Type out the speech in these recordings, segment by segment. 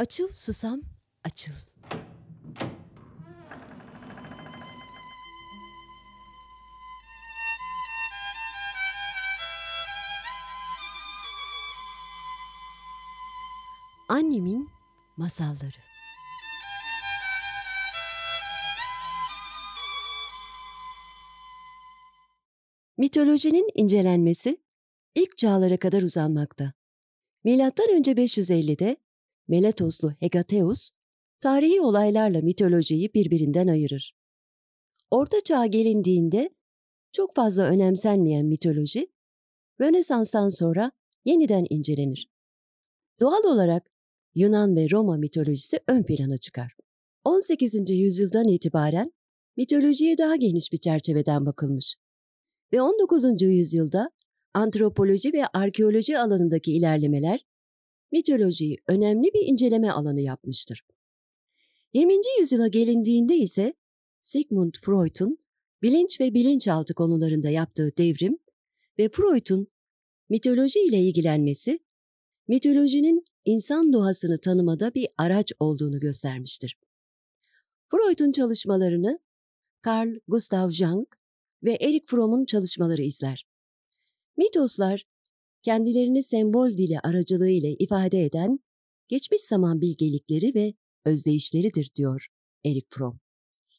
Açıl susam, açıl. Annemin masalları. Mitolojinin incelenmesi ilk çağlara kadar uzanmakta. Milattan önce 550'de Meletoslu Hegateus, tarihi olaylarla mitolojiyi birbirinden ayırır. Orta çağa gelindiğinde çok fazla önemsenmeyen mitoloji, Rönesans'tan sonra yeniden incelenir. Doğal olarak Yunan ve Roma mitolojisi ön plana çıkar. 18. yüzyıldan itibaren mitolojiye daha geniş bir çerçeveden bakılmış ve 19. yüzyılda antropoloji ve arkeoloji alanındaki ilerlemeler mitolojiyi önemli bir inceleme alanı yapmıştır. 20. yüzyıla gelindiğinde ise Sigmund Freud'un bilinç ve bilinçaltı konularında yaptığı devrim ve Freud'un mitoloji ile ilgilenmesi, mitolojinin insan doğasını tanımada bir araç olduğunu göstermiştir. Freud'un çalışmalarını Carl Gustav Jung ve Erich Fromm'un çalışmaları izler. Mitoslar kendilerini sembol dili aracılığıyla ifade eden geçmiş zaman bilgelikleri ve özdeyişleridir diyor Erik Fromm.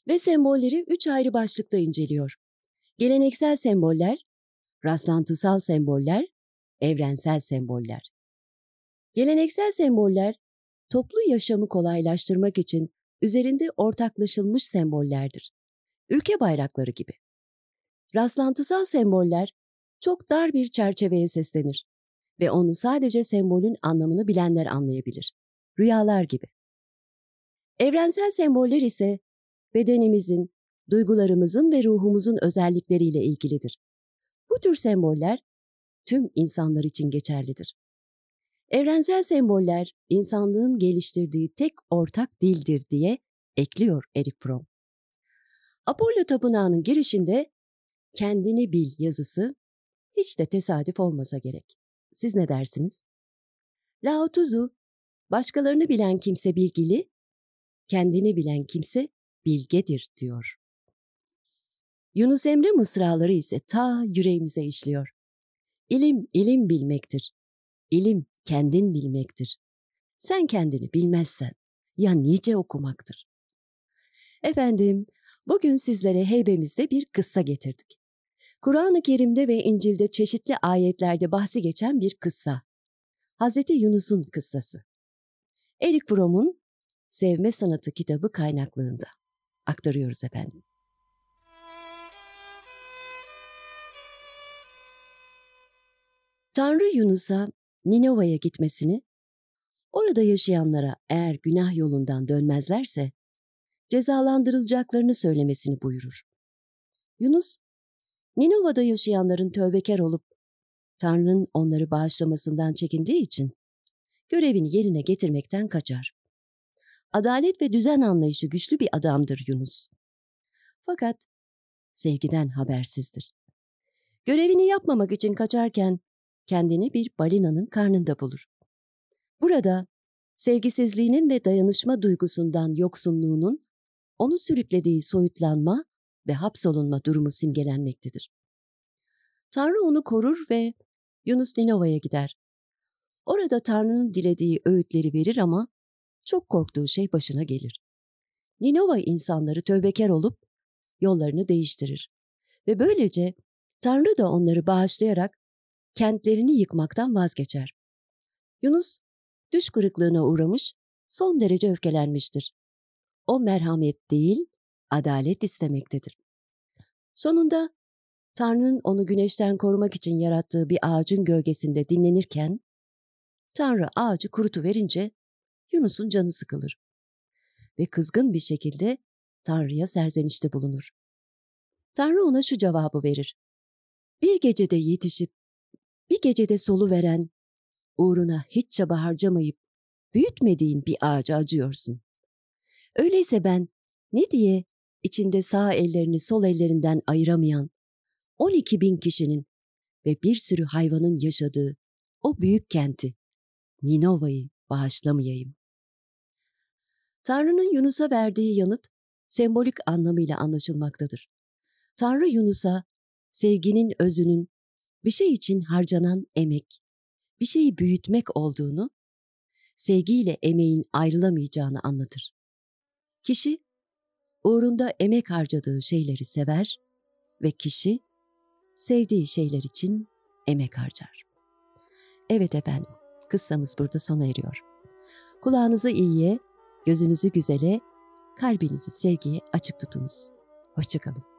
Ve sembolleri üç ayrı başlıkta inceliyor. Geleneksel semboller, rastlantısal semboller, evrensel semboller. Geleneksel semboller, toplu yaşamı kolaylaştırmak için üzerinde ortaklaşılmış sembollerdir. Ülke bayrakları gibi. Rastlantısal semboller, çok dar bir çerçeveye seslenir ve onu sadece sembolün anlamını bilenler anlayabilir. Rüyalar gibi. Evrensel semboller ise bedenimizin, duygularımızın ve ruhumuzun özellikleriyle ilgilidir. Bu tür semboller tüm insanlar için geçerlidir. Evrensel semboller insanlığın geliştirdiği tek ortak dildir diye ekliyor Erik Fromm. Apollo Tapınağı'nın girişinde kendini bil yazısı hiç de tesadüf olmasa gerek. Siz ne dersiniz? Lao Tzu, başkalarını bilen kimse bilgili, kendini bilen kimse bilgedir diyor. Yunus Emre mısraları ise ta yüreğimize işliyor. İlim, ilim bilmektir. İlim, kendin bilmektir. Sen kendini bilmezsen, ya nice okumaktır. Efendim, bugün sizlere heybemizde bir kıssa getirdik. Kur'an-ı Kerim'de ve İncil'de çeşitli ayetlerde bahsi geçen bir kıssa. Hz. Yunus'un kıssası. Erik Fromm'un Sevme Sanatı kitabı kaynaklığında. Aktarıyoruz efendim. Tanrı Yunus'a Ninova'ya gitmesini, orada yaşayanlara eğer günah yolundan dönmezlerse cezalandırılacaklarını söylemesini buyurur. Yunus Ninova'da yaşayanların tövbekar olup Tanrı'nın onları bağışlamasından çekindiği için görevini yerine getirmekten kaçar. Adalet ve düzen anlayışı güçlü bir adamdır Yunus. Fakat sevgiden habersizdir. Görevini yapmamak için kaçarken kendini bir balinanın karnında bulur. Burada sevgisizliğinin ve dayanışma duygusundan yoksunluğunun onu sürüklediği soyutlanma ve hapsolunma durumu simgelenmektedir. Tanrı onu korur ve Yunus Ninova'ya gider. Orada Tanrı'nın dilediği öğütleri verir ama çok korktuğu şey başına gelir. Ninova insanları tövbekar olup yollarını değiştirir ve böylece Tanrı da onları bağışlayarak kentlerini yıkmaktan vazgeçer. Yunus düş kırıklığına uğramış, son derece öfkelenmiştir. O merhamet değil, adalet istemektedir. Sonunda Tanrı'nın onu güneşten korumak için yarattığı bir ağacın gölgesinde dinlenirken, Tanrı ağacı kurutu verince Yunus'un canı sıkılır ve kızgın bir şekilde Tanrı'ya serzenişte bulunur. Tanrı ona şu cevabı verir. Bir gecede yetişip, bir gecede solu veren, uğruna hiç çaba harcamayıp büyütmediğin bir ağaca acıyorsun. Öyleyse ben ne diye içinde sağ ellerini sol ellerinden ayıramayan 12 bin kişinin ve bir sürü hayvanın yaşadığı o büyük kenti, Ninova'yı bağışlamayayım. Tanrı'nın Yunus'a verdiği yanıt sembolik anlamıyla anlaşılmaktadır. Tanrı Yunus'a sevginin özünün bir şey için harcanan emek, bir şeyi büyütmek olduğunu, sevgiyle emeğin ayrılamayacağını anlatır. Kişi uğrunda emek harcadığı şeyleri sever ve kişi sevdiği şeyler için emek harcar. Evet efendim, kıssamız burada sona eriyor. Kulağınızı iyiye, gözünüzü güzele, kalbinizi sevgiye açık tutunuz. Hoşçakalın.